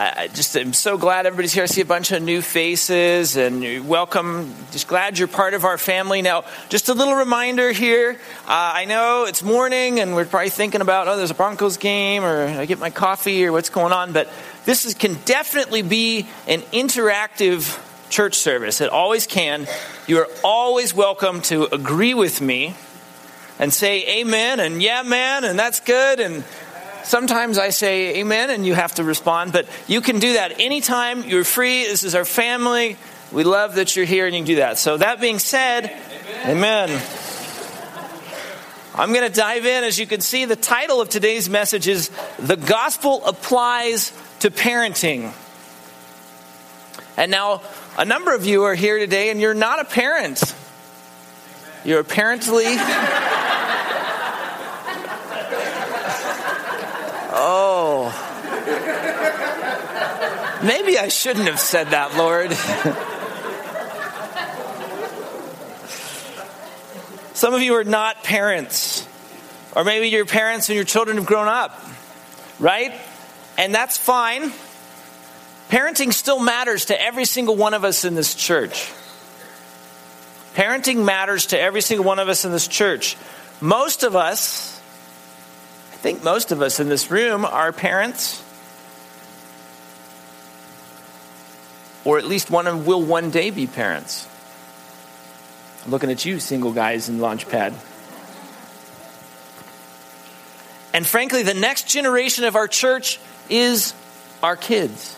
I just am so glad everybody's here. I see a bunch of new faces and welcome. Just glad you're part of our family. Now, just a little reminder here. Uh, I know it's morning and we're probably thinking about, oh, there's a Broncos game or I get my coffee or what's going on, but this is, can definitely be an interactive church service. It always can. You are always welcome to agree with me and say amen and yeah, man, and that's good. And Sometimes I say amen and you have to respond, but you can do that anytime. You're free. This is our family. We love that you're here and you can do that. So, that being said, amen. amen. I'm going to dive in. As you can see, the title of today's message is The Gospel Applies to Parenting. And now, a number of you are here today and you're not a parent. You're apparently. Oh. Maybe I shouldn't have said that, Lord. Some of you are not parents. Or maybe your parents and your children have grown up, right? And that's fine. Parenting still matters to every single one of us in this church. Parenting matters to every single one of us in this church. Most of us I think most of us in this room are parents. Or at least one of them will one day be parents. I'm looking at you, single guys in Launchpad. And frankly, the next generation of our church is our kids.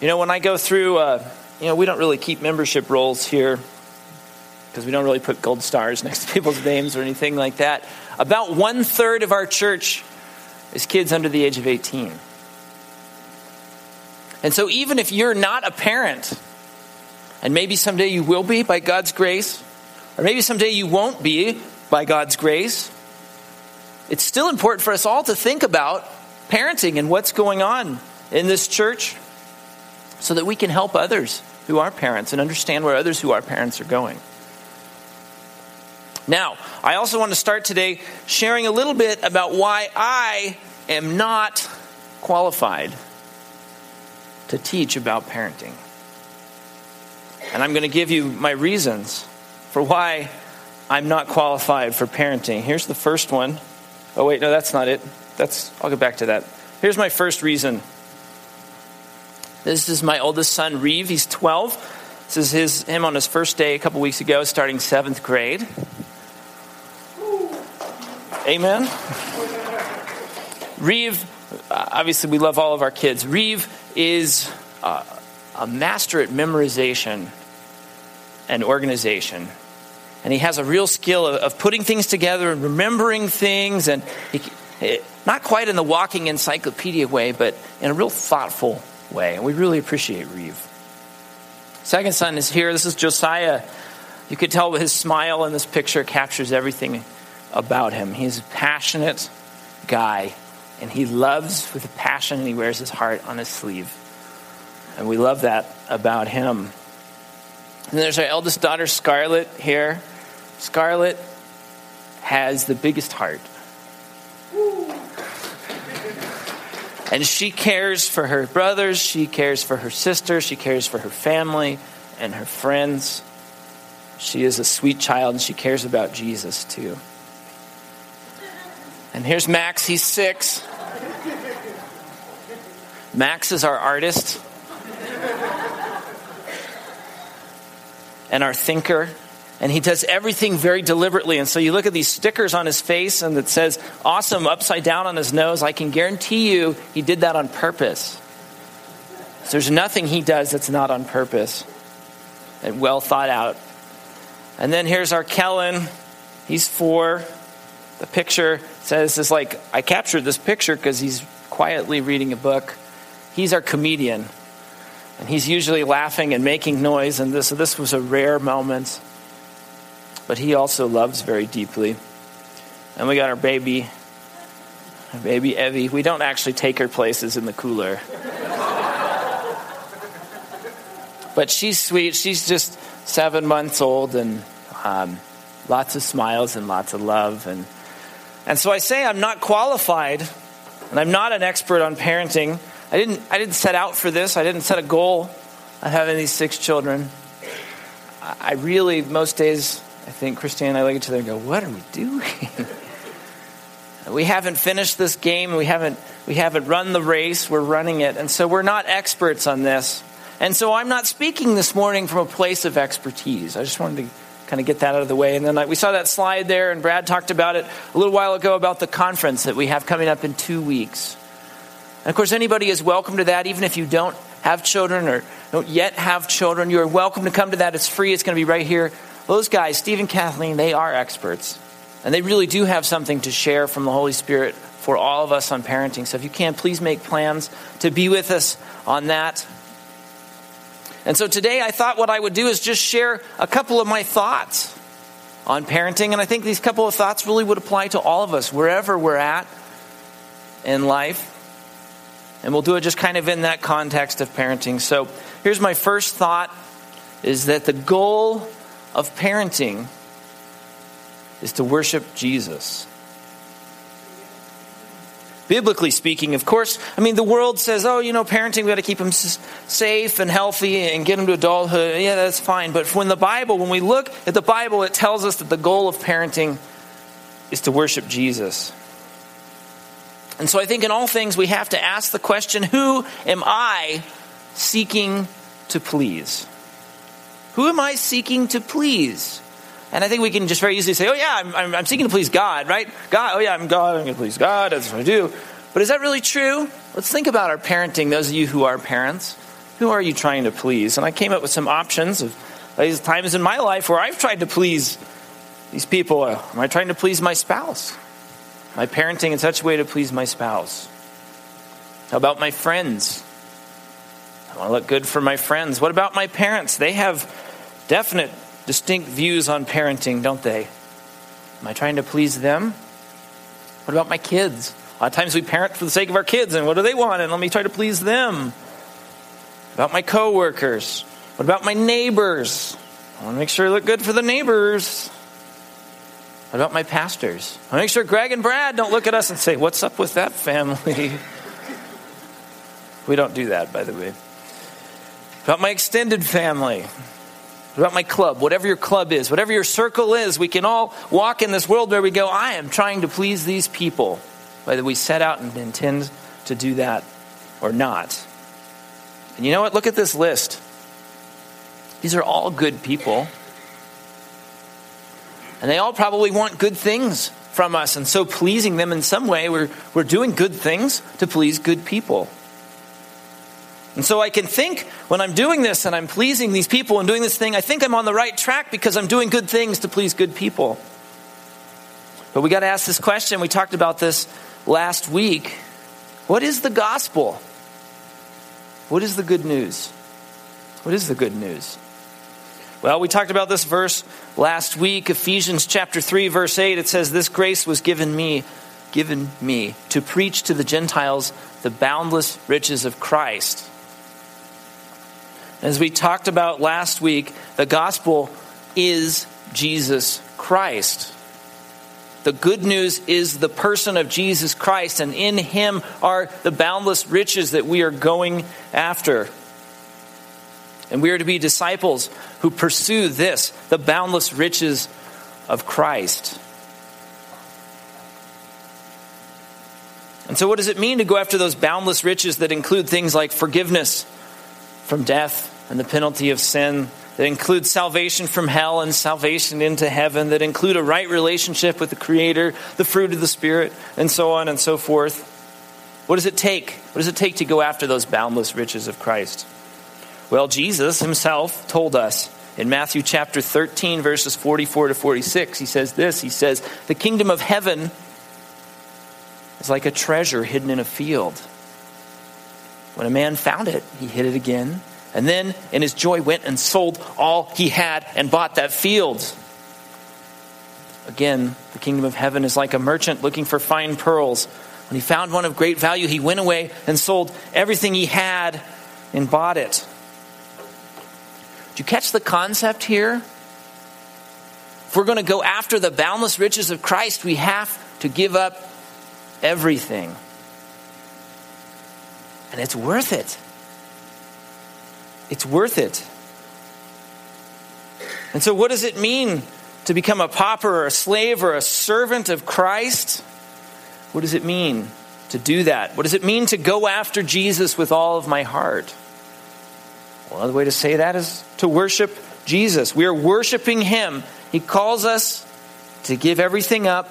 You know, when I go through, uh, you know, we don't really keep membership rolls here because we don't really put gold stars next to people's names or anything like that. About one third of our church is kids under the age of 18. And so, even if you're not a parent, and maybe someday you will be by God's grace, or maybe someday you won't be by God's grace, it's still important for us all to think about parenting and what's going on in this church so that we can help others who are parents and understand where others who are parents are going. Now, I also want to start today sharing a little bit about why I am not qualified to teach about parenting. And I'm going to give you my reasons for why I'm not qualified for parenting. Here's the first one. Oh wait, no, that's not it. That's I'll get back to that. Here's my first reason. This is my oldest son, Reeve. He's 12. This is his him on his first day a couple weeks ago, starting seventh grade. Amen? Reeve, obviously, we love all of our kids. Reeve is uh, a master at memorization and organization. And he has a real skill of, of putting things together and remembering things, and he, eh, not quite in the walking encyclopedia way, but in a real thoughtful way. And we really appreciate Reeve. Second son is here. This is Josiah. You could tell his smile in this picture captures everything about him. He's a passionate guy, and he loves with a passion, and he wears his heart on his sleeve. And we love that about him. And there's our eldest daughter, Scarlett, here. Scarlett has the biggest heart. And she cares for her brothers, she cares for her sister, she cares for her family and her friends. She is a sweet child and she cares about Jesus too. And here's Max, he's six. Max is our artist and our thinker. And he does everything very deliberately. And so you look at these stickers on his face and it says awesome upside down on his nose. I can guarantee you he did that on purpose. So there's nothing he does that's not on purpose and well thought out. And then here's our Kellen. He's four. The picture says is like I captured this picture because he's quietly reading a book. He's our comedian, and he's usually laughing and making noise. And this this was a rare moment, but he also loves very deeply. And we got our baby, our baby Evie. We don't actually take her places in the cooler. but she's sweet. She's just seven months old and um, lots of smiles and lots of love. And and so I say I'm not qualified And I'm not an expert on parenting. I didn't, I didn't set out for this, I didn't set a goal of having these six children. I really, most days, I think Christine and I look at each other and go, What are we doing? we haven't finished this game. We haven't, we haven't run the race. We're running it. And so we're not experts on this. And so I'm not speaking this morning from a place of expertise. I just wanted to kind of get that out of the way. And then we saw that slide there, and Brad talked about it a little while ago about the conference that we have coming up in two weeks. And of course, anybody is welcome to that, even if you don't have children or don't yet have children. You are welcome to come to that. It's free, it's going to be right here. Those guys, Steve and Kathleen, they are experts. And they really do have something to share from the Holy Spirit for all of us on parenting. So if you can, please make plans to be with us on that. And so today I thought what I would do is just share a couple of my thoughts on parenting. And I think these couple of thoughts really would apply to all of us, wherever we're at in life. And we'll do it just kind of in that context of parenting. So here's my first thought is that the goal of parenting is to worship Jesus. Biblically speaking, of course, I mean, the world says, oh, you know, parenting, we got to keep them safe and healthy and get them to adulthood. Yeah, that's fine. But when the Bible, when we look at the Bible, it tells us that the goal of parenting is to worship Jesus. And so I think in all things we have to ask the question who am I seeking to please? Who am I seeking to please? And I think we can just very easily say, oh, yeah, I'm, I'm, I'm seeking to please God, right? God, oh, yeah, I'm God, I'm going to please God, that's what I do. But is that really true? Let's think about our parenting, those of you who are parents. Who are you trying to please? And I came up with some options of these times in my life where I've tried to please these people. Am I trying to please my spouse? Am I parenting in such a way to please my spouse? How about my friends? I want to look good for my friends. What about my parents? They have definite, distinct views on parenting, don't they? Am I trying to please them? What about my kids? A lot of times we parent for the sake of our kids, and what do they want? And let me try to please them. About my coworkers. What about my neighbors? I want to make sure I look good for the neighbors. What about my pastors? I want to make sure Greg and Brad don't look at us and say, What's up with that family? we don't do that, by the way. About my extended family about my club, whatever your club is, whatever your circle is, we can all walk in this world where we go, I am trying to please these people, whether we set out and intend to do that or not. And you know what? Look at this list. These are all good people. And they all probably want good things from us. And so, pleasing them in some way, we're, we're doing good things to please good people. And so I can think when I'm doing this and I'm pleasing these people and doing this thing, I think I'm on the right track because I'm doing good things to please good people. But we got to ask this question. We talked about this last week. What is the gospel? What is the good news? What is the good news? Well, we talked about this verse last week, Ephesians chapter 3 verse 8. It says this grace was given me, given me to preach to the Gentiles the boundless riches of Christ as we talked about last week, the gospel is Jesus Christ. The good news is the person of Jesus Christ, and in him are the boundless riches that we are going after. And we are to be disciples who pursue this, the boundless riches of Christ. And so, what does it mean to go after those boundless riches that include things like forgiveness? From death and the penalty of sin, that include salvation from hell and salvation into heaven, that include a right relationship with the Creator, the fruit of the Spirit, and so on and so forth. What does it take? What does it take to go after those boundless riches of Christ? Well, Jesus himself told us in Matthew chapter 13, verses 44 to 46, he says this He says, The kingdom of heaven is like a treasure hidden in a field when a man found it, he hid it again, and then in his joy went and sold all he had and bought that field. Again, the kingdom of heaven is like a merchant looking for fine pearls. When he found one of great value, he went away and sold everything he had and bought it. Do you catch the concept here? If we're going to go after the boundless riches of Christ, we have to give up everything. And it's worth it. It's worth it. And so, what does it mean to become a pauper or a slave or a servant of Christ? What does it mean to do that? What does it mean to go after Jesus with all of my heart? Well, another way to say that is to worship Jesus. We are worshiping Him. He calls us to give everything up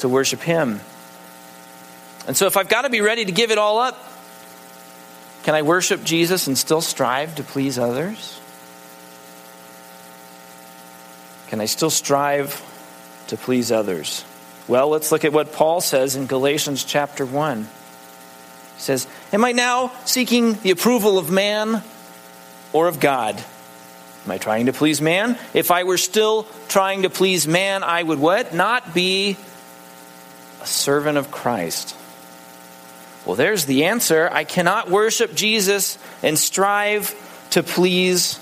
to worship Him. And so, if I've got to be ready to give it all up, can I worship Jesus and still strive to please others? Can I still strive to please others? Well, let's look at what Paul says in Galatians chapter 1. He says, Am I now seeking the approval of man or of God? Am I trying to please man? If I were still trying to please man, I would what? Not be a servant of Christ. Well, there's the answer. I cannot worship Jesus and strive to please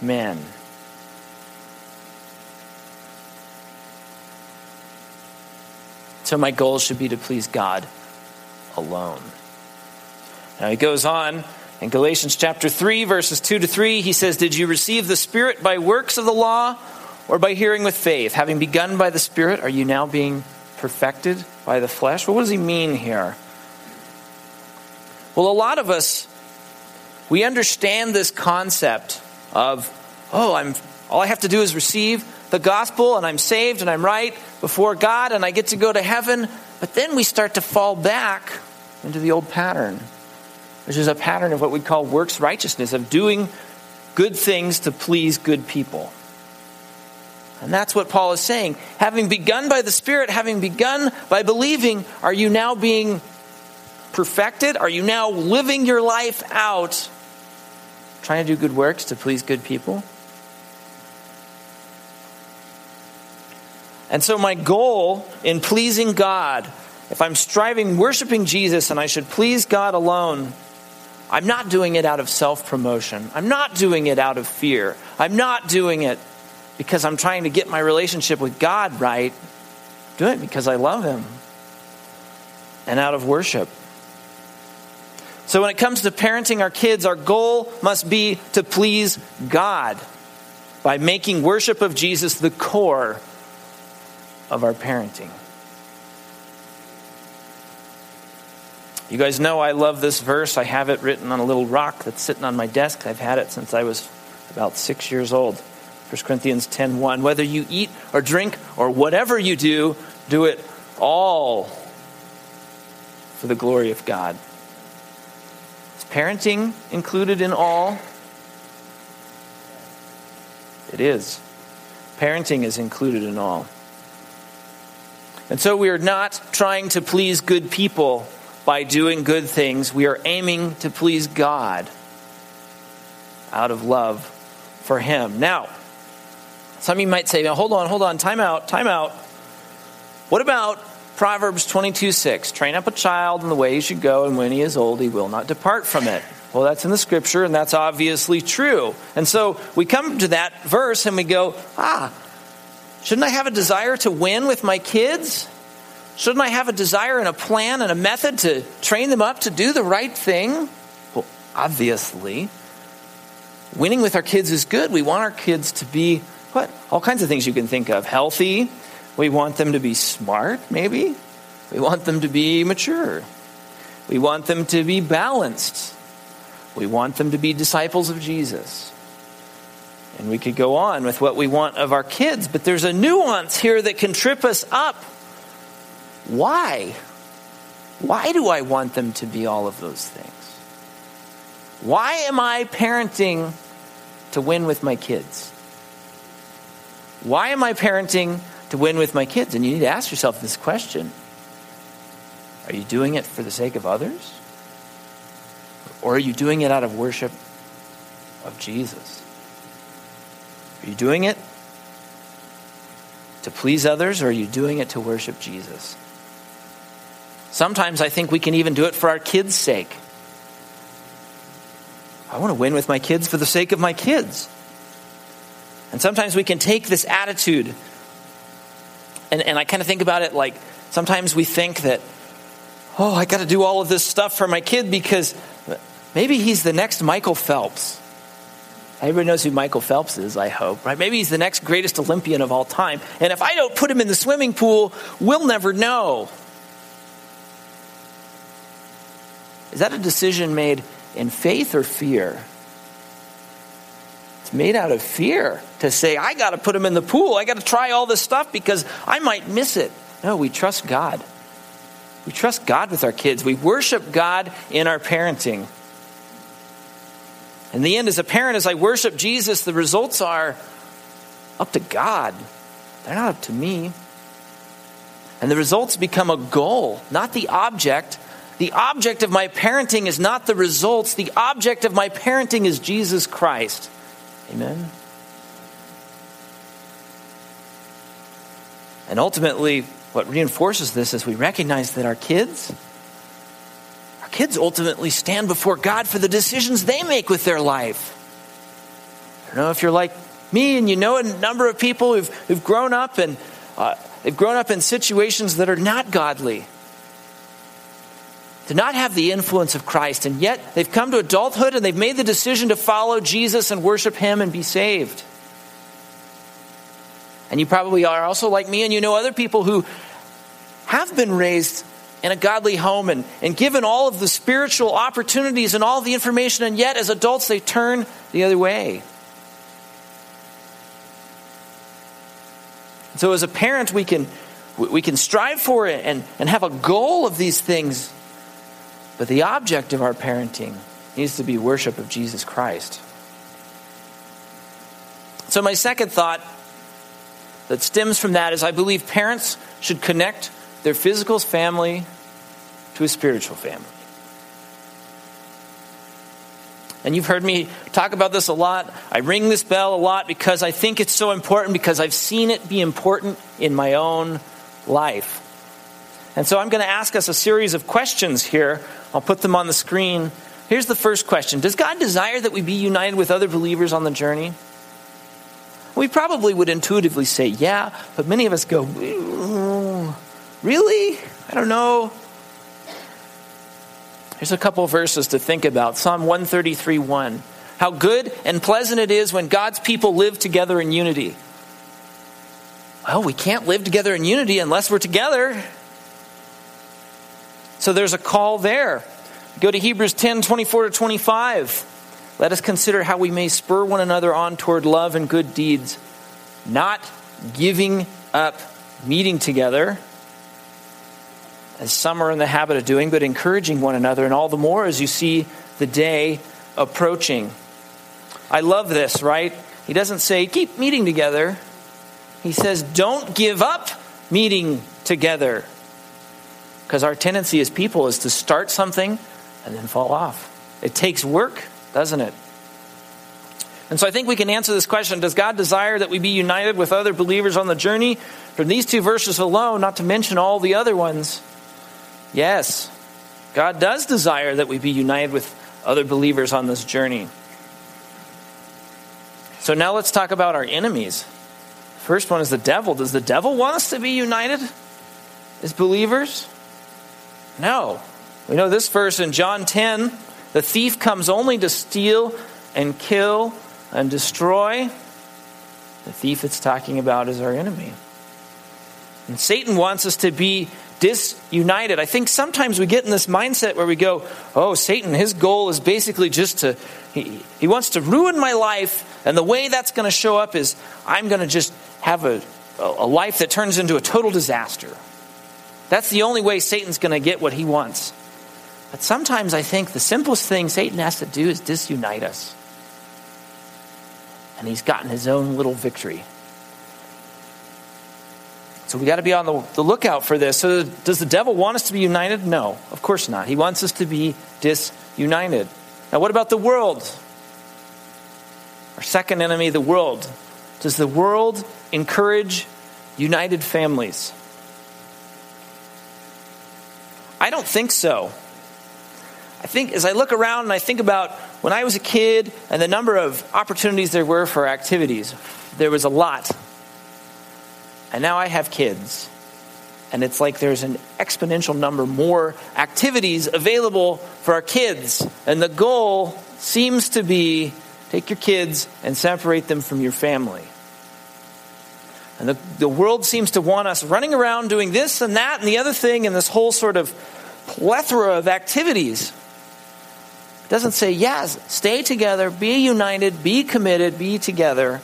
men. So my goal should be to please God alone. Now he goes on in Galatians chapter 3, verses 2 to 3, he says, Did you receive the Spirit by works of the law or by hearing with faith? Having begun by the Spirit, are you now being perfected by the flesh? Well, what does he mean here? Well, a lot of us, we understand this concept of, oh, I'm all I have to do is receive the gospel and I'm saved and I'm right before God and I get to go to heaven. But then we start to fall back into the old pattern, which is a pattern of what we call works righteousness, of doing good things to please good people. And that's what Paul is saying. Having begun by the Spirit, having begun by believing, are you now being perfected? Are you now living your life out trying to do good works to please good people? And so, my goal in pleasing God, if I'm striving, worshiping Jesus, and I should please God alone, I'm not doing it out of self promotion. I'm not doing it out of fear. I'm not doing it because I'm trying to get my relationship with God right. I'm doing it because I love Him and out of worship. So, when it comes to parenting our kids, our goal must be to please God by making worship of Jesus the core of our parenting. You guys know I love this verse. I have it written on a little rock that's sitting on my desk. I've had it since I was about six years old. 1 Corinthians 10.1 Whether you eat or drink or whatever you do, do it all for the glory of God. Parenting included in all? It is. Parenting is included in all. And so we are not trying to please good people by doing good things. We are aiming to please God out of love for Him. Now, some of you might say, now, hold on, hold on, time out, time out. What about Proverbs 22 6? Train up a child in the way he should go, and when he is old, he will not depart from it. Well, that's in the scripture, and that's obviously true. And so we come to that verse and we go, ah, Shouldn't I have a desire to win with my kids? Shouldn't I have a desire and a plan and a method to train them up to do the right thing? Well, obviously. Winning with our kids is good. We want our kids to be what? All kinds of things you can think of. Healthy. We want them to be smart, maybe. We want them to be mature. We want them to be balanced. We want them to be disciples of Jesus. And we could go on with what we want of our kids, but there's a nuance here that can trip us up. Why? Why do I want them to be all of those things? Why am I parenting to win with my kids? Why am I parenting to win with my kids? And you need to ask yourself this question Are you doing it for the sake of others? Or are you doing it out of worship of Jesus? Are you doing it to please others, or are you doing it to worship Jesus? Sometimes I think we can even do it for our kids' sake. I want to win with my kids for the sake of my kids. And sometimes we can take this attitude, and, and I kind of think about it like sometimes we think that, oh, I got to do all of this stuff for my kid because maybe he's the next Michael Phelps. Everybody knows who Michael Phelps is, I hope, right? Maybe he's the next greatest Olympian of all time. And if I don't put him in the swimming pool, we'll never know. Is that a decision made in faith or fear? Made out of fear to say, I got to put him in the pool. I got to try all this stuff because I might miss it. No, we trust God. We trust God with our kids. We worship God in our parenting. In the end, as a parent, as I worship Jesus, the results are up to God. They're not up to me. And the results become a goal, not the object. The object of my parenting is not the results. The object of my parenting is Jesus Christ. Amen. And ultimately, what reinforces this is we recognize that our kids, our kids ultimately stand before God for the decisions they make with their life. I don't know if you're like me and you know a number of people who've, who've grown up and uh, they've grown up in situations that are not godly, to not have the influence of Christ, and yet they've come to adulthood and they've made the decision to follow Jesus and worship Him and be saved. And you probably are also like me, and you know other people who have been raised in a godly home and, and given all of the spiritual opportunities and all the information, and yet as adults they turn the other way. So as a parent, we can we can strive for it and, and have a goal of these things, but the object of our parenting needs to be worship of Jesus Christ. So my second thought that stems from that is I believe parents should connect their physical family to a spiritual family. And you've heard me talk about this a lot. I ring this bell a lot because I think it's so important because I've seen it be important in my own life. And so I'm going to ask us a series of questions here. I'll put them on the screen. Here's the first question Does God desire that we be united with other believers on the journey? We probably would intuitively say, yeah, but many of us go, mm, Really? I don't know. Here's a couple verses to think about Psalm 133 1. How good and pleasant it is when God's people live together in unity. Well, we can't live together in unity unless we're together. So there's a call there. Go to Hebrews 10 24 to 25. Let us consider how we may spur one another on toward love and good deeds, not giving up meeting together as some are in the habit of doing, but encouraging one another, and all the more as you see the day approaching. I love this, right? He doesn't say, keep meeting together. He says, don't give up meeting together. Because our tendency as people is to start something and then fall off. It takes work, doesn't it? And so I think we can answer this question Does God desire that we be united with other believers on the journey? From these two verses alone, not to mention all the other ones, Yes, God does desire that we be united with other believers on this journey. So now let's talk about our enemies. First one is the devil. Does the devil want us to be united as believers? No. We know this verse in John 10 the thief comes only to steal and kill and destroy. The thief it's talking about is our enemy. And Satan wants us to be disunited. I think sometimes we get in this mindset where we go, oh, Satan, his goal is basically just to, he, he wants to ruin my life. And the way that's going to show up is I'm going to just have a, a life that turns into a total disaster. That's the only way Satan's going to get what he wants. But sometimes I think the simplest thing Satan has to do is disunite us. And he's gotten his own little victory. So we got to be on the, the lookout for this. So, does the devil want us to be united? No, of course not. He wants us to be disunited. Now, what about the world? Our second enemy, the world. Does the world encourage united families? I don't think so. I think as I look around and I think about when I was a kid and the number of opportunities there were for activities, there was a lot and now I have kids. and it's like there's an exponential number more activities available for our kids. And the goal seems to be take your kids and separate them from your family. And the, the world seems to want us running around doing this and that and the other thing and this whole sort of plethora of activities. It doesn't say, yes, stay together, be united, be committed, be together.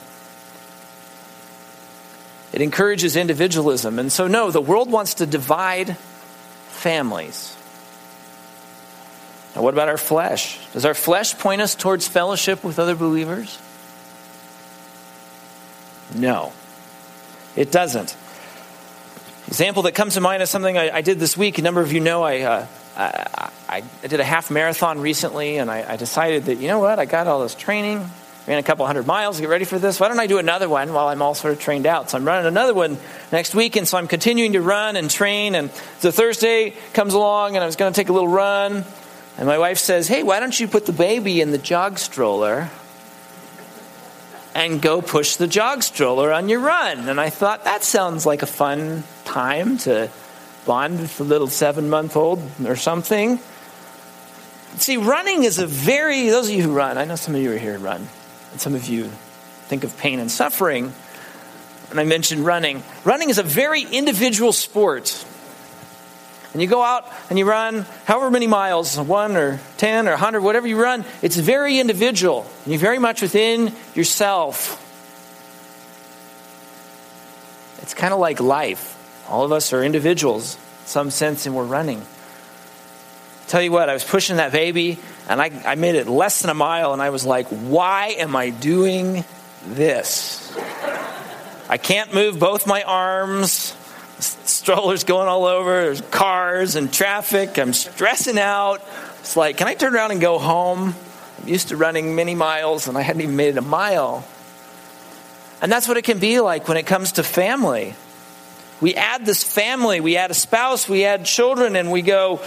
It encourages individualism. And so, no, the world wants to divide families. Now, what about our flesh? Does our flesh point us towards fellowship with other believers? No, it doesn't. Example that comes to mind is something I, I did this week. A number of you know I, uh, I, I, did a half marathon recently, and I, I decided that, you know what, I got all this training, ran a couple hundred miles get ready for this. Why don't I do another one while I'm all sort of trained out? So I'm running another one next week, and so I'm continuing to run and train. And so Thursday comes along, and I was going to take a little run, and my wife says, Hey, why don't you put the baby in the jog stroller and go push the jog stroller on your run? And I thought, that sounds like a fun time to bond with the little seven month old or something. See, running is a very, those of you who run, I know some of you are here run. And some of you think of pain and suffering. And I mentioned running. Running is a very individual sport. And you go out and you run however many miles, one or 10 or 100, whatever you run, it's very individual. And you're very much within yourself. It's kind of like life. All of us are individuals, in some sense, and we're running. Tell you what, I was pushing that baby, and I, I made it less than a mile, and I was like, why am I doing this? I can't move both my arms. Strollers going all over. There's cars and traffic. I'm stressing out. It's like, can I turn around and go home? I'm used to running many miles, and I hadn't even made it a mile. And that's what it can be like when it comes to family. We add this family, we add a spouse, we add children, and we go,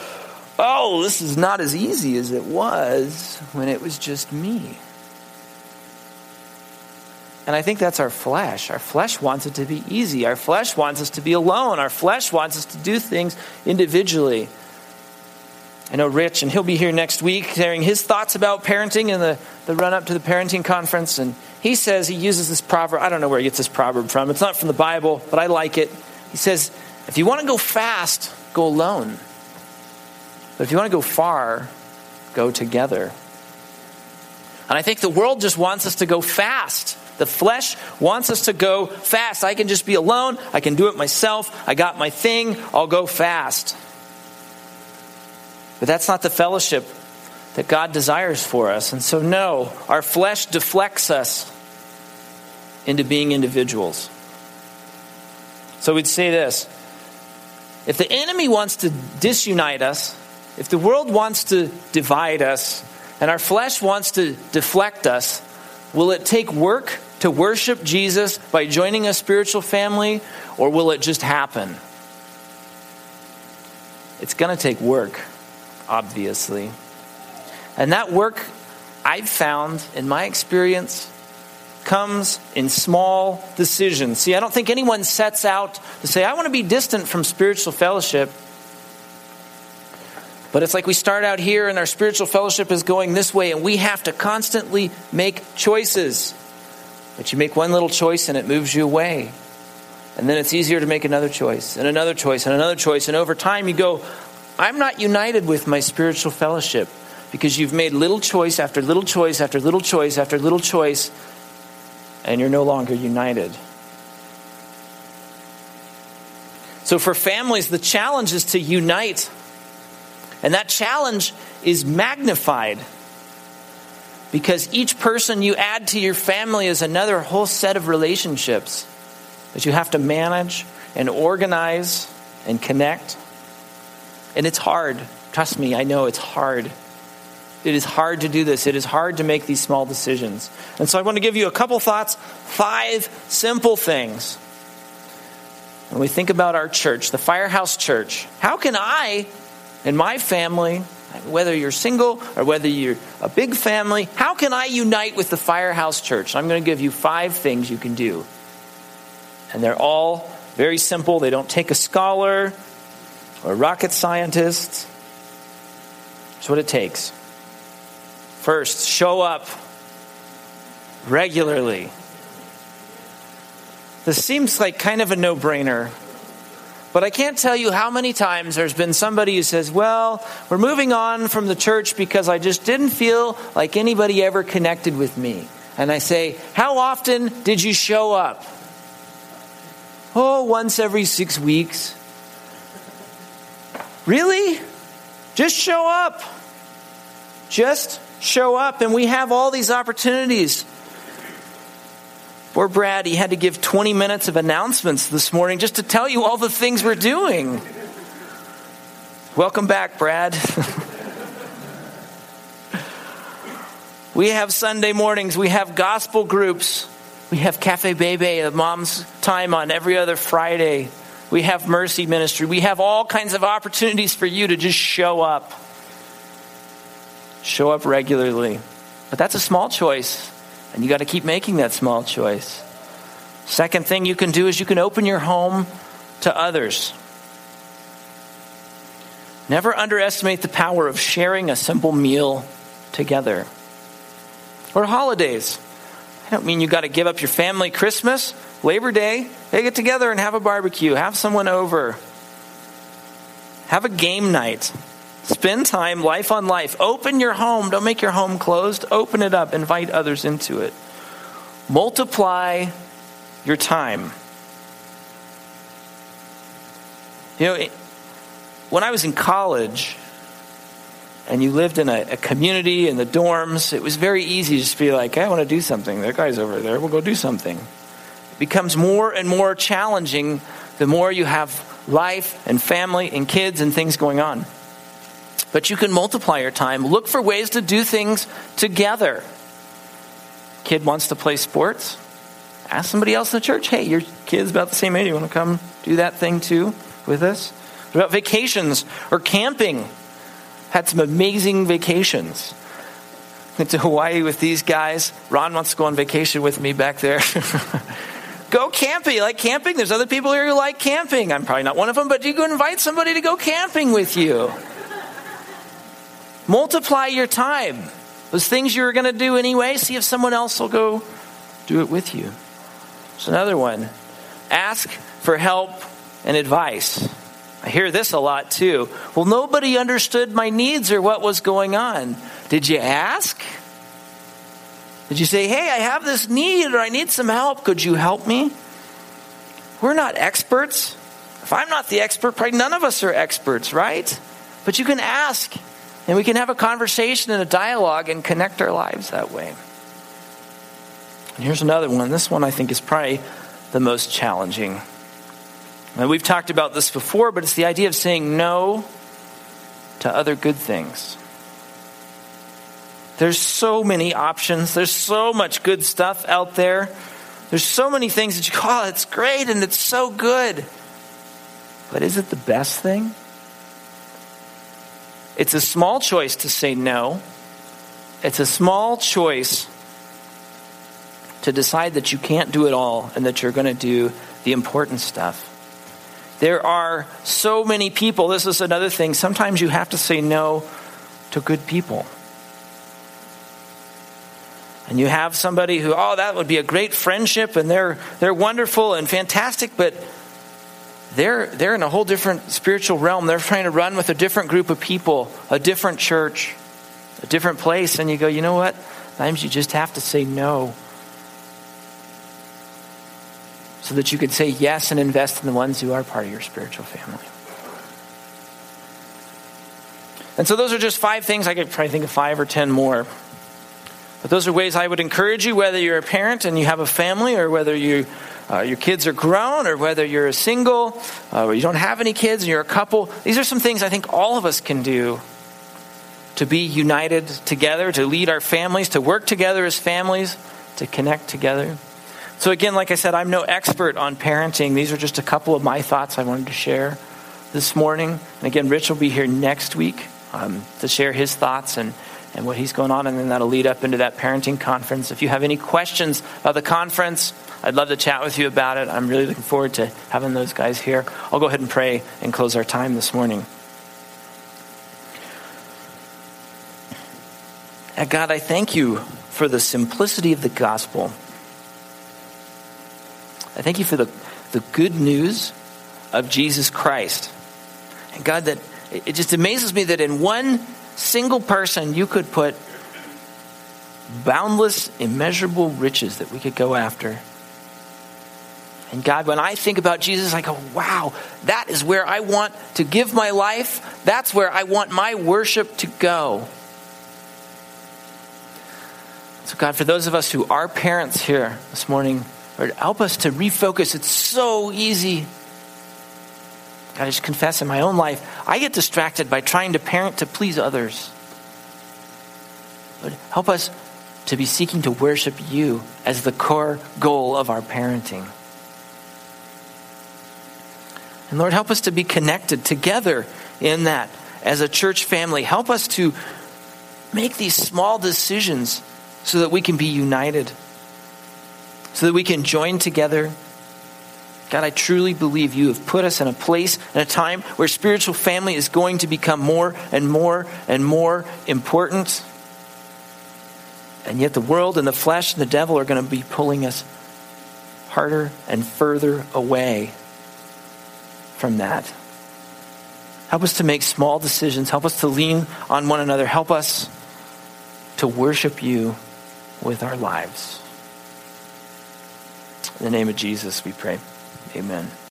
oh, this is not as easy as it was when it was just me. And I think that's our flesh. Our flesh wants it to be easy. Our flesh wants us to be alone. Our flesh wants us to do things individually. I know Rich, and he'll be here next week sharing his thoughts about parenting in the, the run up to the parenting conference. And he says he uses this proverb. I don't know where he gets this proverb from. It's not from the Bible, but I like it. He says, if you want to go fast, go alone. But if you want to go far, go together. And I think the world just wants us to go fast. The flesh wants us to go fast. I can just be alone. I can do it myself. I got my thing. I'll go fast. But that's not the fellowship that God desires for us. And so, no, our flesh deflects us into being individuals. So we'd say this if the enemy wants to disunite us, if the world wants to divide us and our flesh wants to deflect us, will it take work to worship Jesus by joining a spiritual family, or will it just happen? It's going to take work, obviously. And that work, I've found in my experience, comes in small decisions. See, I don't think anyone sets out to say, I want to be distant from spiritual fellowship. But it's like we start out here and our spiritual fellowship is going this way, and we have to constantly make choices. But you make one little choice and it moves you away. And then it's easier to make another choice, and another choice, and another choice. And over time, you go, I'm not united with my spiritual fellowship because you've made little choice after little choice after little choice after little choice, and you're no longer united. So, for families, the challenge is to unite and that challenge is magnified because each person you add to your family is another whole set of relationships that you have to manage and organize and connect. And it's hard. Trust me, I know it's hard. It is hard to do this. It is hard to make these small decisions. And so I want to give you a couple thoughts, five simple things. When we think about our church, the Firehouse Church, how can I in my family, whether you're single or whether you're a big family, how can I unite with the Firehouse Church? I'm going to give you five things you can do. And they're all Very simple. They don't take a scholar or a rocket scientist. It's what it takes. First, show up regularly. This seems like kind of a no brainer. But I can't tell you how many times there's been somebody who says, Well, we're moving on from the church because I just didn't feel like anybody ever connected with me. And I say, How often did you show up? Oh, once every six weeks. Really? Just show up. Just show up. And we have all these opportunities. Poor Brad, he had to give 20 minutes of announcements this morning just to tell you all the things we're doing. Welcome back, Brad. we have Sunday mornings, we have gospel groups, we have Cafe Bebe, a mom's time on every other Friday. We have mercy ministry. We have all kinds of opportunities for you to just show up. Show up regularly. But that's a small choice. And you got to keep making that small choice. Second thing you can do is you can open your home to others. Never underestimate the power of sharing a simple meal together. Or holidays. I don't mean you got to give up your family Christmas, Labor Day. They get together and have a barbecue, have someone over, have a game night. Spend time life on life. Open your home. Don't make your home closed. Open it up. Invite others into it. Multiply your time. You know, when I was in college and you lived in a, a community in the dorms, it was very easy to just be like, I want to do something. That guy's over there. We'll go do something. It becomes more and more challenging the more you have life and family and kids and things going on. But you can multiply your time. Look for ways to do things together. Kid wants to play sports. Ask somebody else in the church, hey, your kid's about the same age. You want to come do that thing too with us? What about vacations or camping? Had some amazing vacations. Went to Hawaii with these guys. Ron wants to go on vacation with me back there. go camping. You like camping? There's other people here who like camping. I'm probably not one of them, but you can invite somebody to go camping with you. Multiply your time. Those things you were going to do anyway, see if someone else will go do it with you. It's another one. Ask for help and advice. I hear this a lot too. Well, nobody understood my needs or what was going on. Did you ask? Did you say, hey, I have this need or I need some help? Could you help me? We're not experts. If I'm not the expert, probably none of us are experts, right? But you can ask and we can have a conversation and a dialogue and connect our lives that way. And here's another one. This one I think is probably the most challenging. We've talked about this before, but it's the idea of saying no to other good things. There's so many options. There's so much good stuff out there. There's so many things that you go, oh, it's great and it's so good. But is it the best thing? It's a small choice to say no. It's a small choice to decide that you can't do it all and that you're going to do the important stuff. There are so many people. This is another thing. Sometimes you have to say no to good people. And you have somebody who, oh, that would be a great friendship and they're, they're wonderful and fantastic, but they're, they're in a whole different spiritual realm. They're trying to run with a different group of people, a different church, a different place. And you go, you know what? Sometimes you just have to say no so that you can say yes and invest in the ones who are part of your spiritual family. And so those are just five things. I could probably think of five or ten more. But those are ways I would encourage you, whether you're a parent and you have a family, or whether you uh, your kids are grown, or whether you're a single, uh, or you don't have any kids and you're a couple. These are some things I think all of us can do to be united together, to lead our families, to work together as families, to connect together. So, again, like I said, I'm no expert on parenting. These are just a couple of my thoughts I wanted to share this morning. And again, Rich will be here next week um, to share his thoughts and and what he's going on, and then that'll lead up into that parenting conference. If you have any questions about the conference, I'd love to chat with you about it. I'm really looking forward to having those guys here. I'll go ahead and pray and close our time this morning. And God, I thank you for the simplicity of the gospel. I thank you for the, the good news of Jesus Christ. And God, that it just amazes me that in one single person you could put boundless, immeasurable riches that we could go after. And God, when I think about Jesus, I go, wow, that is where I want to give my life. That's where I want my worship to go. So, God, for those of us who are parents here this morning, Lord, help us to refocus. It's so easy God, I just confess in my own life, I get distracted by trying to parent to please others. Lord, help us to be seeking to worship you as the core goal of our parenting. And Lord, help us to be connected together in that as a church family. Help us to make these small decisions so that we can be united, so that we can join together God, I truly believe you have put us in a place and a time where spiritual family is going to become more and more and more important. And yet the world and the flesh and the devil are going to be pulling us harder and further away from that. Help us to make small decisions. Help us to lean on one another. Help us to worship you with our lives. In the name of Jesus, we pray. Amen.